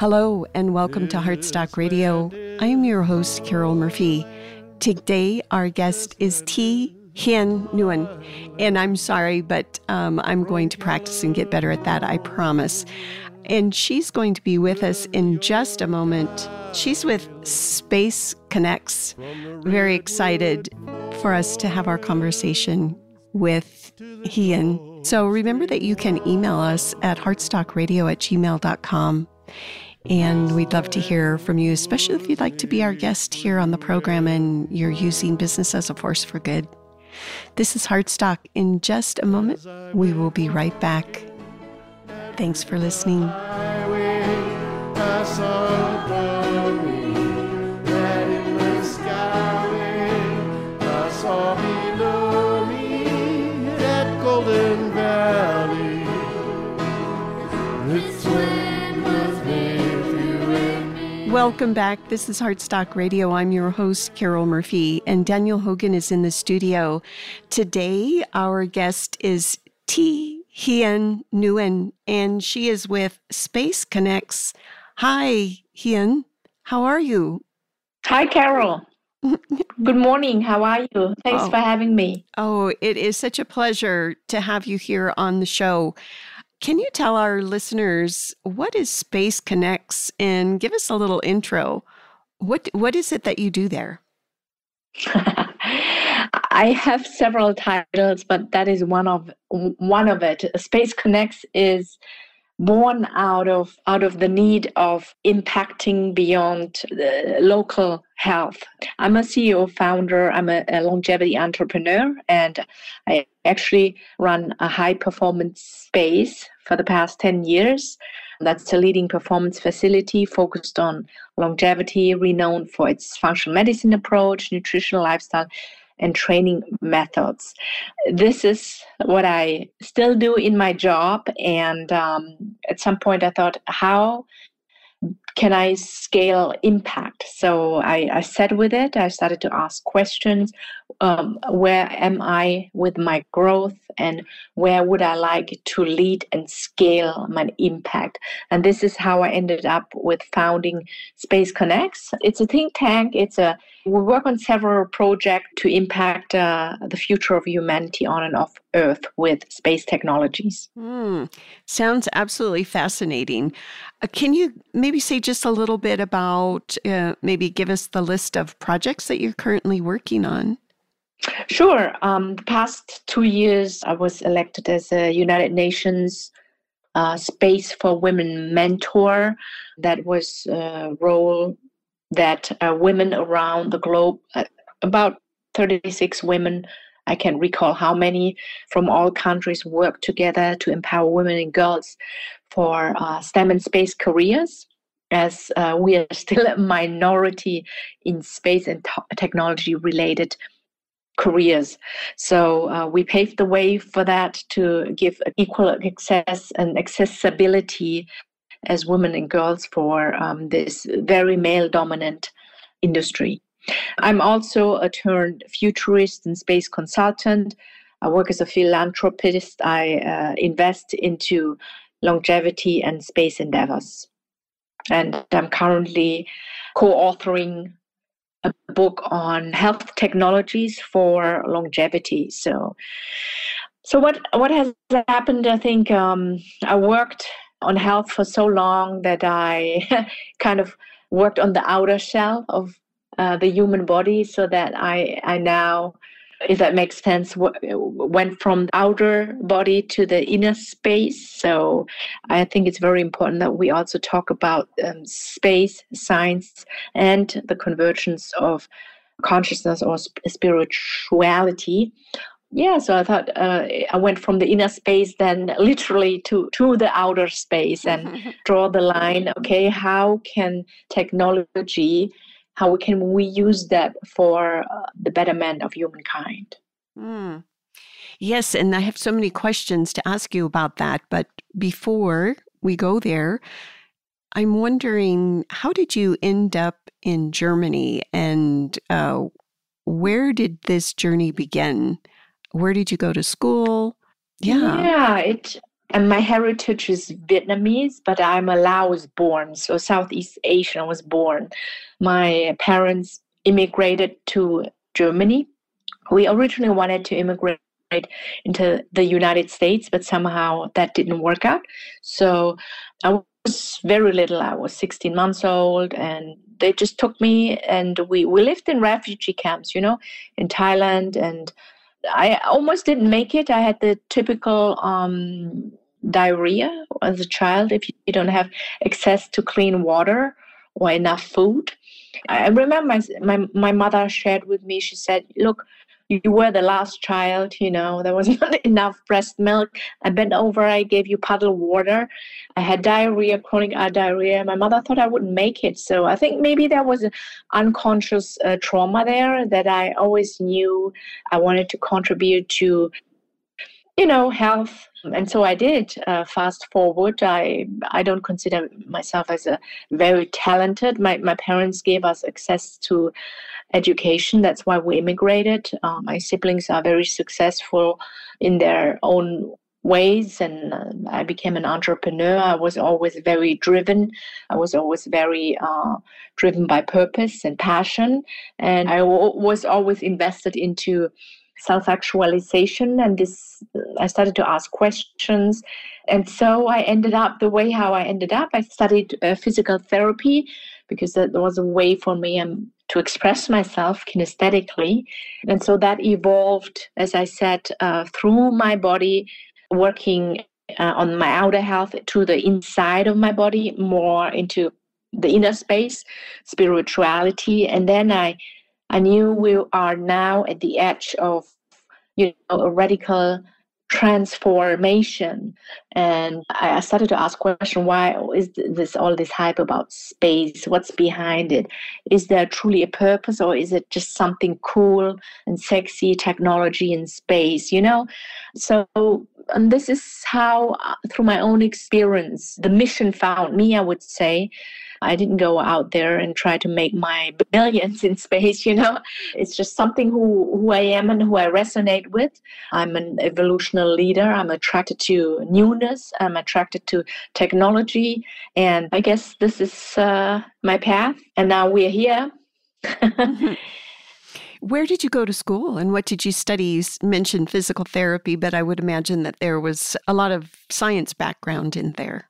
Hello, and welcome to Heartstock Radio. I am your host, Carol Murphy. Today, our guest is T. Hien Nguyen. And I'm sorry, but um, I'm going to practice and get better at that, I promise. And she's going to be with us in just a moment. She's with Space Connects. Very excited for us to have our conversation with Hien. So remember that you can email us at heartstockradio at gmail.com. And we'd love to hear from you, especially if you'd like to be our guest here on the program and you're using business as a force for good. This is Heartstock. In just a moment, we will be right back. Thanks for listening. Welcome back. This is Heartstock Radio. I'm your host, Carol Murphy, and Daniel Hogan is in the studio. Today, our guest is T. Hien Nguyen, and she is with Space Connects. Hi, Hien. How are you? Hi, Carol. Good morning. How are you? Thanks oh. for having me. Oh, it is such a pleasure to have you here on the show. Can you tell our listeners what is Space Connects and give us a little intro? What what is it that you do there? I have several titles, but that is one of one of it. Space Connects is born out of out of the need of impacting beyond the local health. I'm a CEO founder. I'm a, a longevity entrepreneur, and I actually run a high performance space for the past 10 years. That's a leading performance facility focused on longevity, renowned for its functional medicine approach, nutritional lifestyle, and training methods. This is what I still do in my job. And um, at some point, I thought, how can I scale impact? So I, I sat with it. I started to ask questions. Um, where am I with my growth, and where would I like to lead and scale my impact? And this is how I ended up with founding Space Connects. It's a think tank. It's a we work on several projects to impact uh, the future of humanity on and off Earth with space technologies. Mm, sounds absolutely fascinating. Uh, can you maybe say just a little bit about, uh, maybe give us the list of projects that you're currently working on? Sure. Um, the past two years, I was elected as a United Nations uh, Space for Women mentor. That was a role that uh, women around the globe, uh, about 36 women, I can recall how many from all countries work together to empower women and girls for uh, STEM and space careers. As uh, we are still a minority in space and technology related careers. So uh, we paved the way for that to give equal access and accessibility as women and girls for um, this very male dominant industry. I'm also a turned futurist and space consultant. I work as a philanthropist. I uh, invest into longevity and space endeavors. And I'm currently co authoring a book on health technologies for longevity. So, so what what has happened? I think um, I worked on health for so long that I kind of worked on the outer shell of uh, the human body, so that I I now if that makes sense, went from the outer body to the inner space. So I think it's very important that we also talk about um, space, science, and the convergence of consciousness or spirituality. Yeah, so I thought uh, I went from the inner space then literally to to the outer space and draw the line. Okay, how can technology how can we use that for uh, the betterment of humankind? Mm. Yes, and I have so many questions to ask you about that. But before we go there, I'm wondering how did you end up in Germany and uh, where did this journey begin? Where did you go to school? Yeah. Yeah, it and my heritage is Vietnamese, but I'm a Laos born, so Southeast Asian was born. My parents immigrated to Germany. We originally wanted to immigrate into the United States, but somehow that didn't work out. So I was very little. I was 16 months old, and they just took me, and we, we lived in refugee camps, you know, in Thailand. And I almost didn't make it. I had the typical um, diarrhea as a child if you don't have access to clean water or enough food. I remember my, my, my mother shared with me, she said, Look, you were the last child, you know, there was not enough breast milk. I bent over, I gave you puddle water. I had diarrhea, chronic diarrhea. My mother thought I wouldn't make it. So I think maybe there was an unconscious uh, trauma there that I always knew I wanted to contribute to you know, health. And so I did. Uh, fast forward, I I don't consider myself as a very talented. My my parents gave us access to education. That's why we immigrated. Uh, my siblings are very successful in their own ways and uh, i became an entrepreneur i was always very driven i was always very uh, driven by purpose and passion and I w- was always invested into self actualization and this i started to ask questions and so i ended up the way how i ended up i studied uh, physical therapy because that was a way for me um, to express myself kinesthetically. And so that evolved as i said uh, through my body working uh, on my outer health to the inside of my body more into the inner space spirituality. And then i I knew we are now at the edge of you know a radical transformation. And i started to ask question why is this all this hype about space? What's behind it? Is there truly a purpose or is it just something cool and sexy technology in space you know? So and this is how uh, through my own experience the mission found me i would say. I didn't go out there and try to make my billions in space, you know. It's just something who, who I am and who I resonate with. I'm an evolutionary leader. I'm attracted to newness. I'm attracted to technology. And I guess this is uh, my path. And now we're here. Where did you go to school and what did you study? You mentioned physical therapy, but I would imagine that there was a lot of science background in there.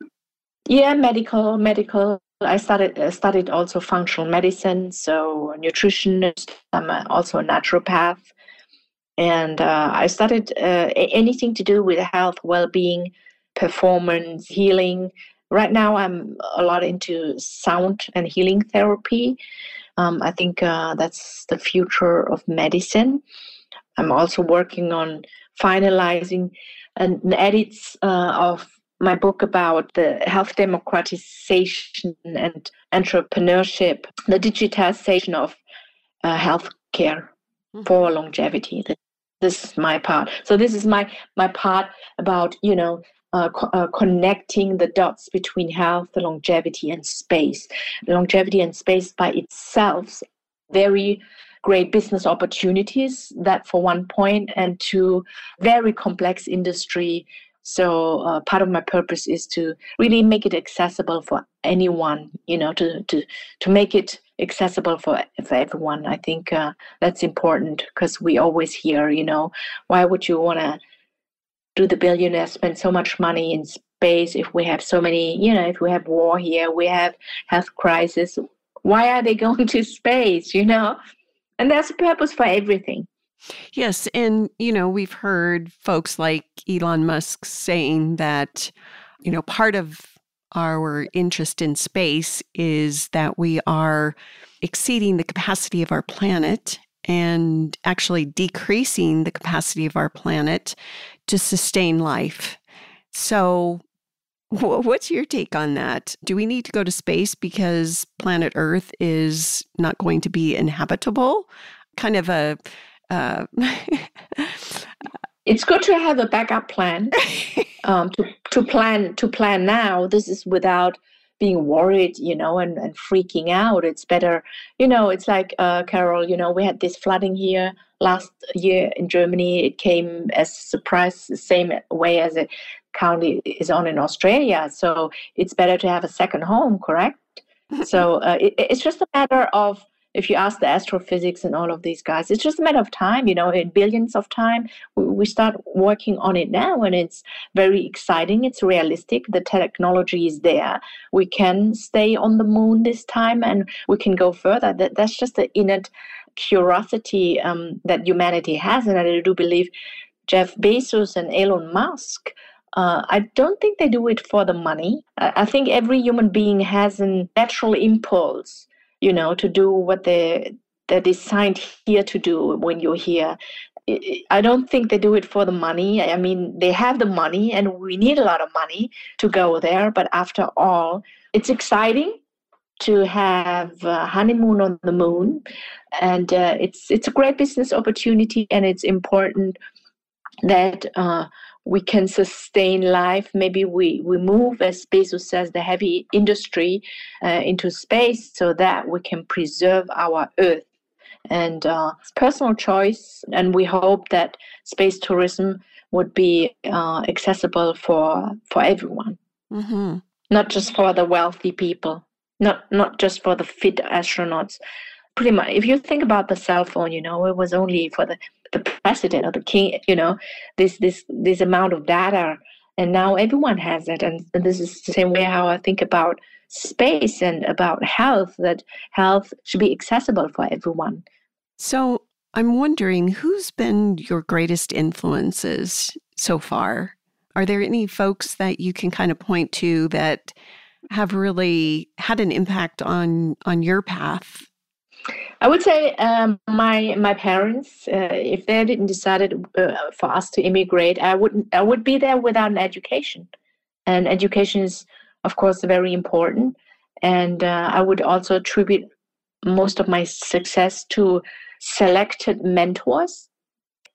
Yeah, medical, medical I started uh, studied also functional medicine, so nutritionist. I'm also a naturopath, and uh, I started uh, anything to do with health, well-being, performance, healing. Right now, I'm a lot into sound and healing therapy. Um, I think uh, that's the future of medicine. I'm also working on finalizing an edits uh, of my book about the health democratization and entrepreneurship, the digitization of uh, healthcare mm-hmm. for longevity. This is my part. So this is my my part about you know uh, co- uh, connecting the dots between health, longevity, and space. Longevity and space by itself very great business opportunities. That for one point, and two very complex industry so uh, part of my purpose is to really make it accessible for anyone, you know, to to to make it accessible for for everyone. I think uh, that's important because we always hear, you know, why would you want to do the billionaire spend so much money in space if we have so many, you know, if we have war here, we have health crisis. Why are they going to space? You know, and there's a purpose for everything. Yes. And, you know, we've heard folks like Elon Musk saying that, you know, part of our interest in space is that we are exceeding the capacity of our planet and actually decreasing the capacity of our planet to sustain life. So, what's your take on that? Do we need to go to space because planet Earth is not going to be inhabitable? Kind of a uh, it's good to have a backup plan um, to, to plan to plan now this is without being worried you know and, and freaking out it's better you know it's like uh, carol you know we had this flooding here last year in germany it came as a surprise the same way as it county is on in Australia. So it's better to have a second home, correct? so uh, it, it's just a matter of if you ask the astrophysics and all of these guys, it's just a matter of time, you know, in billions of time. We start working on it now, and it's very exciting. It's realistic. The technology is there. We can stay on the moon this time, and we can go further. That, that's just the innate curiosity um, that humanity has, and I do believe Jeff Bezos and Elon Musk. Uh, I don't think they do it for the money. I, I think every human being has a natural impulse you know, to do what they they're designed here to do when you're here. I don't think they do it for the money. I mean, they have the money, and we need a lot of money to go there. But after all, it's exciting to have a honeymoon on the moon, and uh, it's it's a great business opportunity, and it's important that uh, we can sustain life. Maybe we, we move, as Bezos says, the heavy industry uh, into space so that we can preserve our Earth. And uh, personal choice, and we hope that space tourism would be uh, accessible for for everyone, mm-hmm. not just for the wealthy people, not not just for the fit astronauts. Pretty much, if you think about the cell phone, you know, it was only for the the president or the king you know this this this amount of data. And now everyone has it. And, and this is the same way how i think about space and about health that health should be accessible for everyone. So i'm wondering who's been your greatest influences so far? Are there any folks that you can kind of point to that have really had an impact on on your path I would say um, my my parents, uh, if they didn't decided uh, for us to immigrate, I wouldn't I would be there without an education, and education is of course very important. And uh, I would also attribute most of my success to selected mentors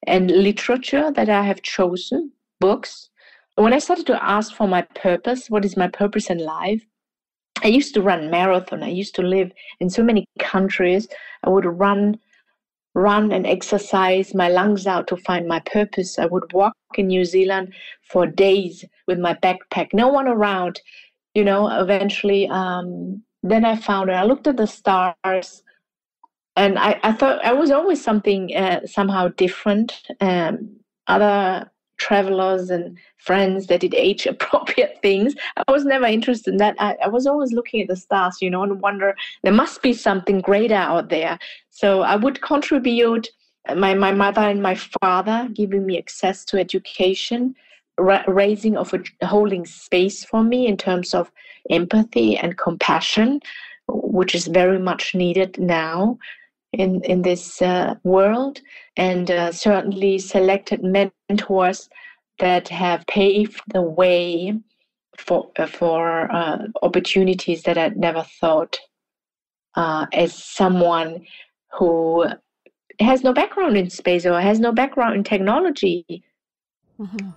and literature that I have chosen, books. When I started to ask for my purpose, what is my purpose in life? I used to run marathon. I used to live in so many countries. I would run run and exercise my lungs out to find my purpose. I would walk in New Zealand for days with my backpack, no one around. You know, eventually, um, then I found it. I looked at the stars, and I, I thought I was always something uh, somehow different. Um, other travelers and friends that did age appropriate things. I was never interested in that. I, I, was always looking at the stars, you know, and wonder there must be something greater out there. So I would contribute uh, my, my mother and my father giving me access to education, ra- raising of a holding space for me in terms of empathy and compassion, which is very much needed now in in this uh, world, and uh, certainly selected mentors that have paved the way for uh, for uh, opportunities that I never thought. Uh, as someone who has no background in space or has no background in technology. Mm-hmm.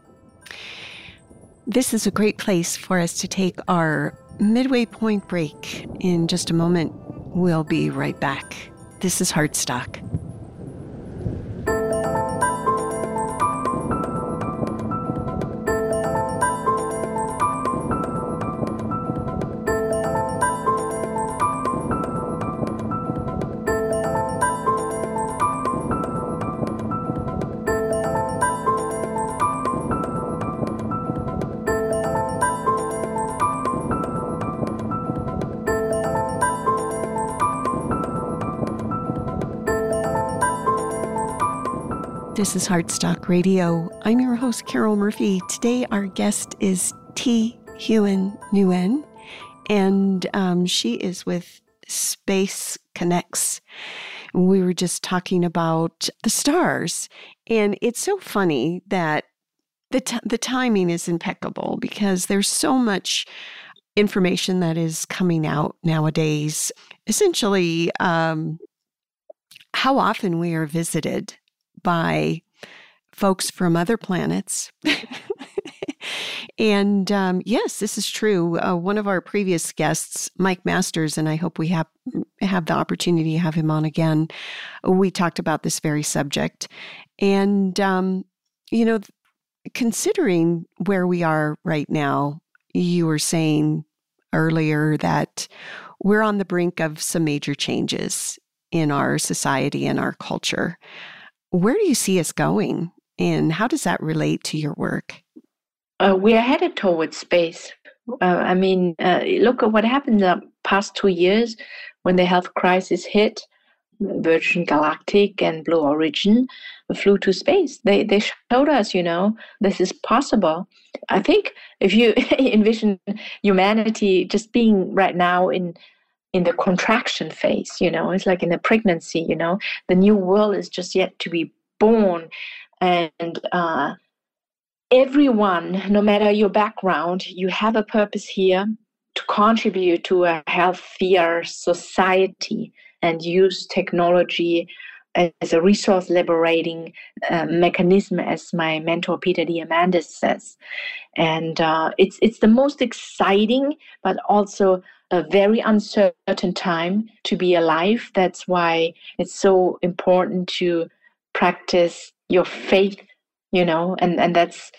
This is a great place for us to take our midway point break. In just a moment, we'll be right back. This is Heartstock. This is Heartstock Radio. I'm your host, Carol Murphy. Today, our guest is T. Hien Nguyen, and um, she is with Space Connects. We were just talking about the stars, and it's so funny that the, t- the timing is impeccable because there's so much information that is coming out nowadays. Essentially, um, how often we are visited by folks from other planets. and um, yes, this is true. Uh, one of our previous guests, Mike Masters, and I hope we have have the opportunity to have him on again. We talked about this very subject, and um, you know, considering where we are right now, you were saying earlier that we're on the brink of some major changes in our society and our culture. Where do you see us going, and how does that relate to your work? Uh, we are headed towards space. Uh, I mean, uh, look at what happened the past two years when the health crisis hit. Virgin Galactic and Blue Origin flew to space. They they showed us, you know, this is possible. I think if you envision humanity just being right now in in the contraction phase, you know, it's like in a pregnancy, you know, the new world is just yet to be born, and uh, everyone, no matter your background, you have a purpose here to contribute to a healthier society and use technology as a resource liberating uh, mechanism, as my mentor Peter Diamandis says. And uh, it's it's the most exciting, but also a very uncertain time to be alive. That's why it's so important to practice your faith, you know, and and that's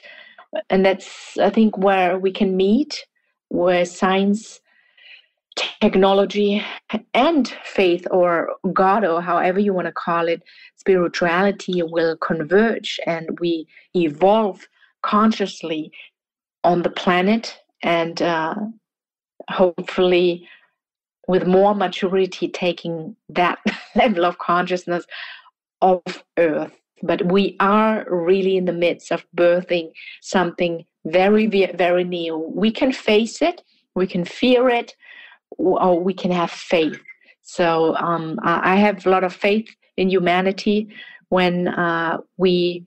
and that's I think where we can meet, where science technology and faith or God or however you want to call it, spirituality will converge and we evolve consciously on the planet and uh, hopefully with more maturity taking that level of consciousness of earth. But we are really in the midst of birthing something very very new. We can face it we can fear it or we can have faith. So um, I have a lot of faith in humanity when uh, we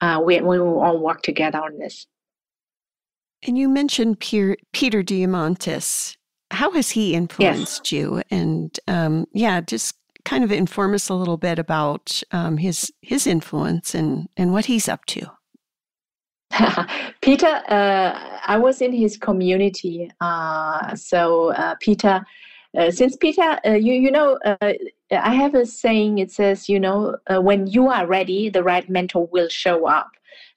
uh, we we all work together on this. And you mentioned Peter, Peter Diamandis. How has he influenced yes. you? And um, yeah, just kind of inform us a little bit about um, his his influence and and what he's up to. Peter, uh, I was in his community. Uh, so uh, Peter, uh, since Peter, uh, you you know, uh, I have a saying. It says, you know, when you are ready, the right mentor will show up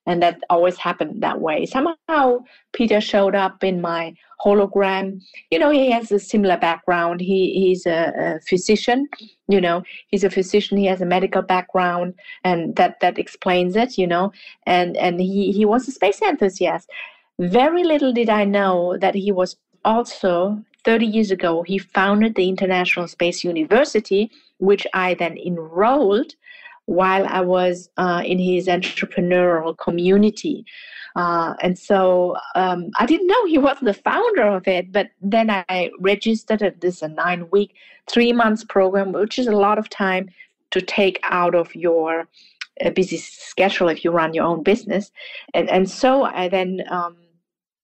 and that always happened that way. Somehow Peter showed up in my hologram. You know, he has a similar background. He he's a, a, physician. You know, he's a physician. He has a medical background, and that that explains it. You know, and and he he was a space enthusiast. Very little did I know that he was also 30 years ago. He founded the International Space University, which I then enrolled while I was uh, in his entrepreneurial community. Uh, and so um, I didn't know he was the founder of it, but then I registered at this a nine week, three months program, which is a lot of time to take out of your uh, busy schedule if you run your own business. And, and so I then um,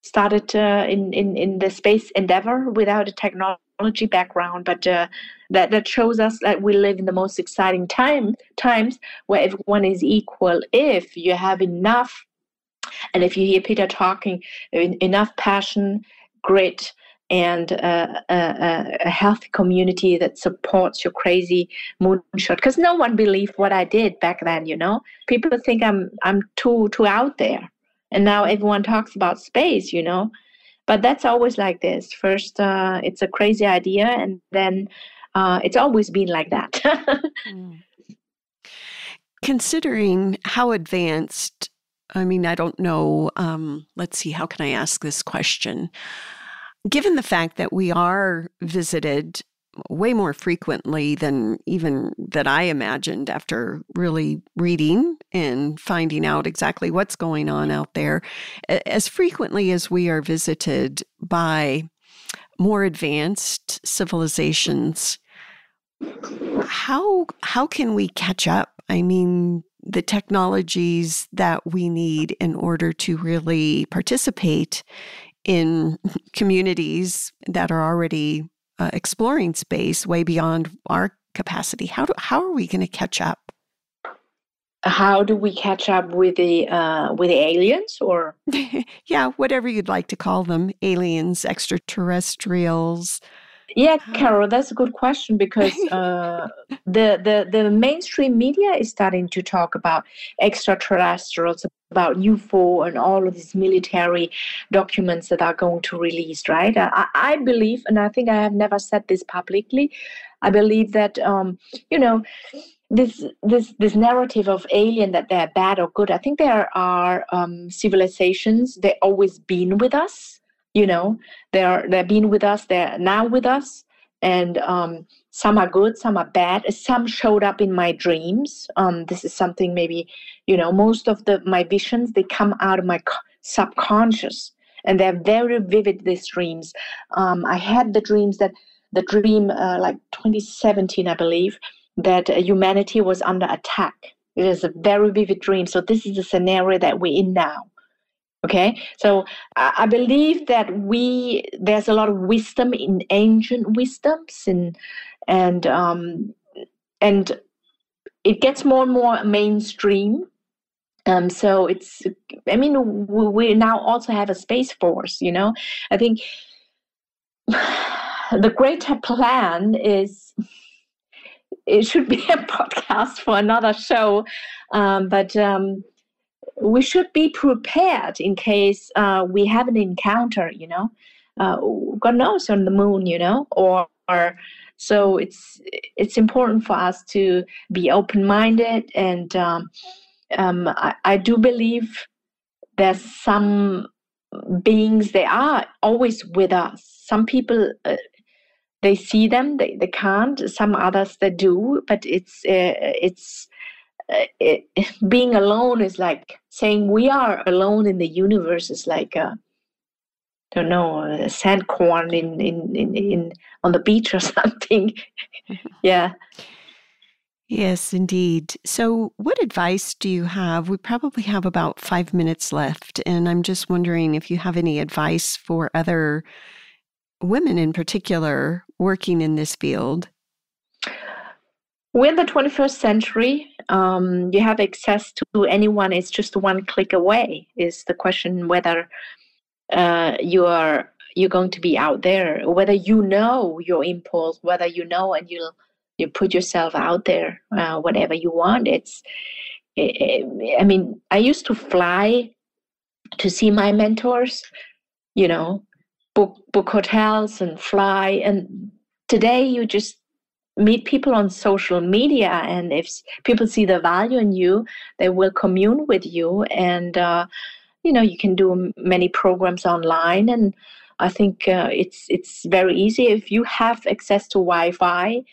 started in, in, in the space endeavor without a technology technology background, but uh, that that shows us that we live in the most exciting time times where everyone is equal if you have enough, and if you hear Peter talking, enough passion, grit, and uh, a, a, healthy community that supports your crazy moonshot. Because no one believed what I did back then. You know, people think I'm I'm too too out there, and now everyone talks about space. You know, but that's always like this. First, uh, it's a crazy idea, and then uh, it's always been like that. mm. Considering how advanced, I mean, I don't know. Um, let's see, how can I ask this question? Given the fact that we are visited way more frequently than even that I imagined after really reading and finding out exactly what's going on out there. As frequently as we are visited by more advanced civilizations, how how can we catch up? I mean, the technologies that we need in order to really participate in communities that are already uh, exploring space way beyond our capacity. How do, how are we going to catch up? How do we catch up with the uh, with the aliens, or yeah, whatever you'd like to call them, aliens, extraterrestrials, Yeah, Carol, that's a good question because uh, the, the the mainstream media is starting to talk about extraterrestrials, about UFO, and all of these military documents that are going to release. Right? I, I believe, and I think I have never said this publicly. I believe that um, you know this this this narrative of alien that they're bad or good. I think there are um, civilizations. They've always been with us you know they're they've been with us they're now with us and um, some are good some are bad. Some showed up in my dreams. Um, this is something maybe you know most of the my visions they come out of my subconscious and they're very vivid these dreams. Um, i had the dreams that the dream uh, like 2017 i believe that uh, humanity was under attack. It is a very vivid dream. So this is the scenario that we're in now okay? So i believe that we there's a lot of wisdom in ancient wisdoms and and um and it gets more and more mainstream. Um so it's i mean we now also have a space force you know? I think the greater plan is it should be a podcast for another show. Um, but um, we should be prepared in case uh, we have an encounter, you know. Uh, God knows on the moon, you know, or, or so it's it's important for us to be open-minded, and um, um, I, I do believe there's some beings they are always with us. Some people uh, they see them, they, they can't. Some others they do, but it's uh, it's Uh, it, being alone is like saying we are alone in the universe is like a, I don't know a sand corn in, in, in, in on the beach or something. Yeah. Yes indeed. So what advice do you have? We probably have about five minutes left and i'm just wondering if you have any advice for other women in particular working in this field in the 21st century. Um, you have access to anyone. It's just one click away. Is the question whether uh, you are you're going to be out there, whether you know your impulse, whether you know and you you put yourself out there, uh, whatever you want. It's. It, I mean, I used to fly to see my mentors. You know, book book hotels and fly, and today you just meet people on social media and if people see the value in you they will commune with you and uh, you know you can do many programs online and i think uh, it's it's very easy. If you have access to wi-fi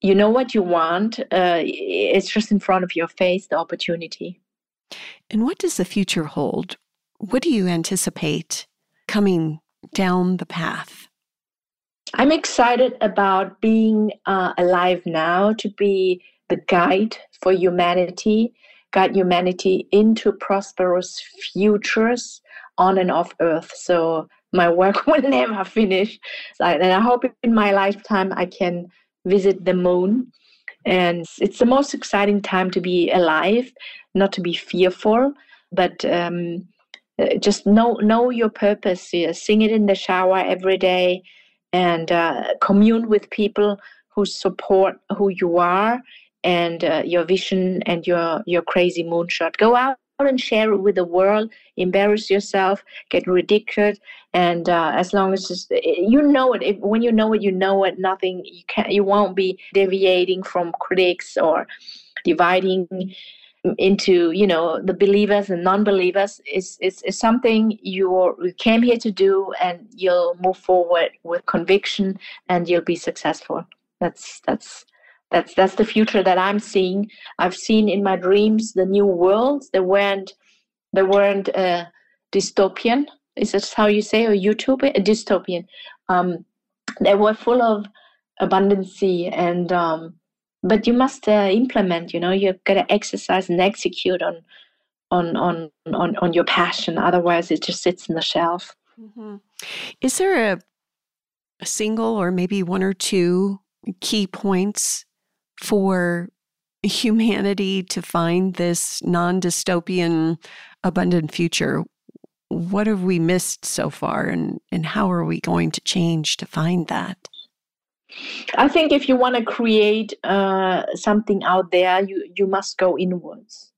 you know what you want uh, it's just in front of your face the opportunity. And what does the future hold? What do you anticipate coming down the path I'm excited about being uh, alive now to be the guide for humanity, guide humanity into prosperous futures on and off Earth. So my work will never finish. And I hope in my lifetime I can visit the moon. And it's the most exciting time to be alive, not to be fearful, but um, uh, just know know your purpose. Yeah, sing it in the shower every day and uh, commune with people who support who you are and uh, your vision and your your crazy moonshot. Go out and share it with the world. Embarrass yourself, get ridiculed, and uh, as long as you know it, if, when you know it, you know it. Nothing you can you won't be deviating from critics or dividing into you know the believers and non-believers is is, is something you came here to do and you'll move forward with conviction and you'll be successful. That's that's that's that's the future that i'm seeing. I've seen in my dreams the new worlds they weren't they weren't uh, dystopian. Is that how you say or a dystopian. Um, they were full of abundancy and um, but you must uh, implement you know you've got to exercise and execute on on on on, on your passion otherwise it just sits in the shelf. Mm-hmm. is there a, a single or maybe one or two key points for humanity to find this non-dystopian abundant future? What have we missed so far and, and how are we going to change to find that I think if you want to create uh, something out there, you, you must go inwards.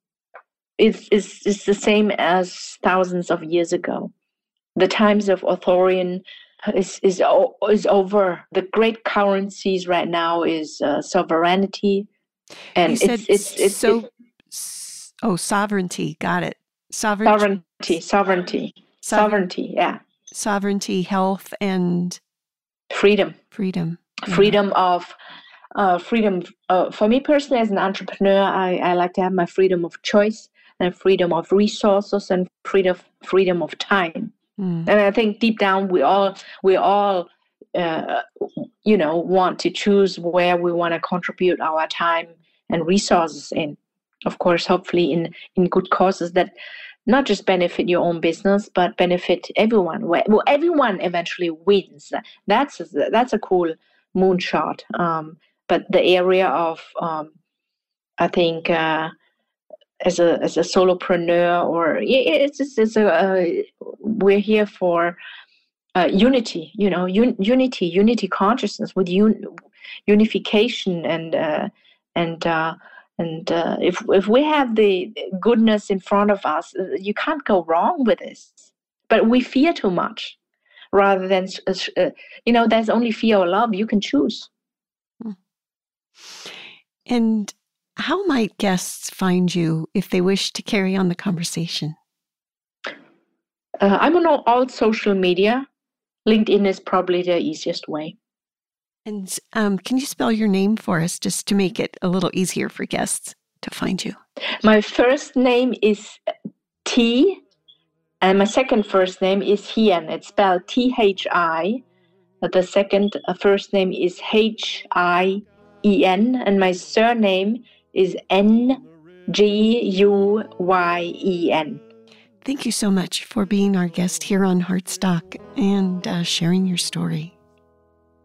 It's, it's, it's the same as thousands of years ago. The times of authoritarian is, is, is over. The great currencies right now is uh, sovereignty. And you it's, it's, it's, so, it's, oh, sovereignty. Got it. Sovereignty. Sovereignty. Sovereignty. Sovereignty. Yeah. Sovereignty, health, and freedom. Freedom freedom of uh, freedom uh, for me personally as an entrepreneur I, I like to have my freedom of choice and freedom of resources and freedom freedom of time. Mm. and i think deep down we all we all uh, you know want to choose where we want to contribute our time and resources in. Of course hopefully in in good causes that not just benefit your own business but benefit everyone well everyone eventually wins. That's that's a cool moonshot. Um, but the area of, um, I think, uh, as a as a solopreneur or it's just it's a uh, we're here for uh, unity. You know, un- unity, unity consciousness with un- unification and uh, and uh, and uh, if if we have the goodness in front of us, you can't go wrong with this. But we fear too much rather than uh, you know there's only fear or love you can choose. Hmm. and how might guests find you if they wish to carry on the conversation? Uh, i'm on all, all, social media. Linkedin is probably the easiest way. And um, can you spell your name for us just to make it a little easier for guests to find you? My first name is t and my second first name is Hien. It's spelled T H I. The second uh, first name is H I E N. And my surname is N G U Y E N. Thank you so much for being our guest here on Heartstock and uh, sharing your story.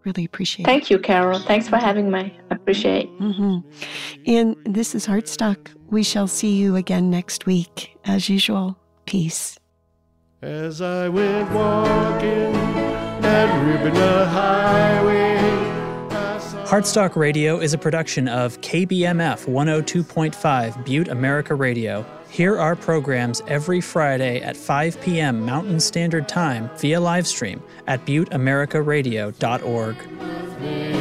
Really appreciate Thank it. Thank you, Carol. Thanks for having me. I appreciate mm-hmm. And this is Heartstock. We shall see you again next week. As usual, peace. As I went walking ribbon highway. Heartstock Radio is a production of KBMF 102.5 Butte America Radio. Hear our programs every Friday at 5 p.m. Mountain Standard Time via livestream at butteamericaradio.org.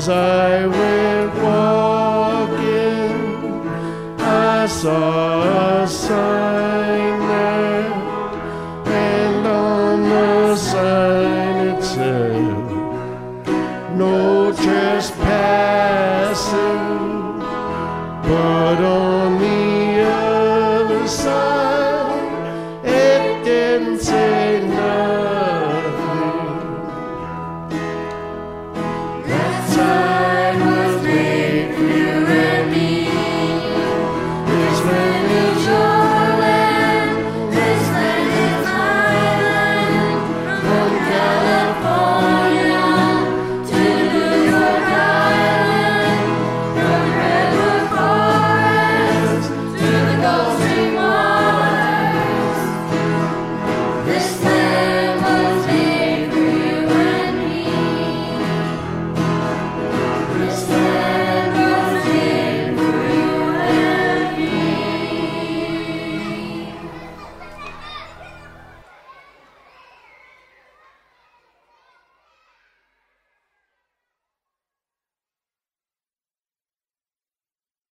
As I went walking, I saw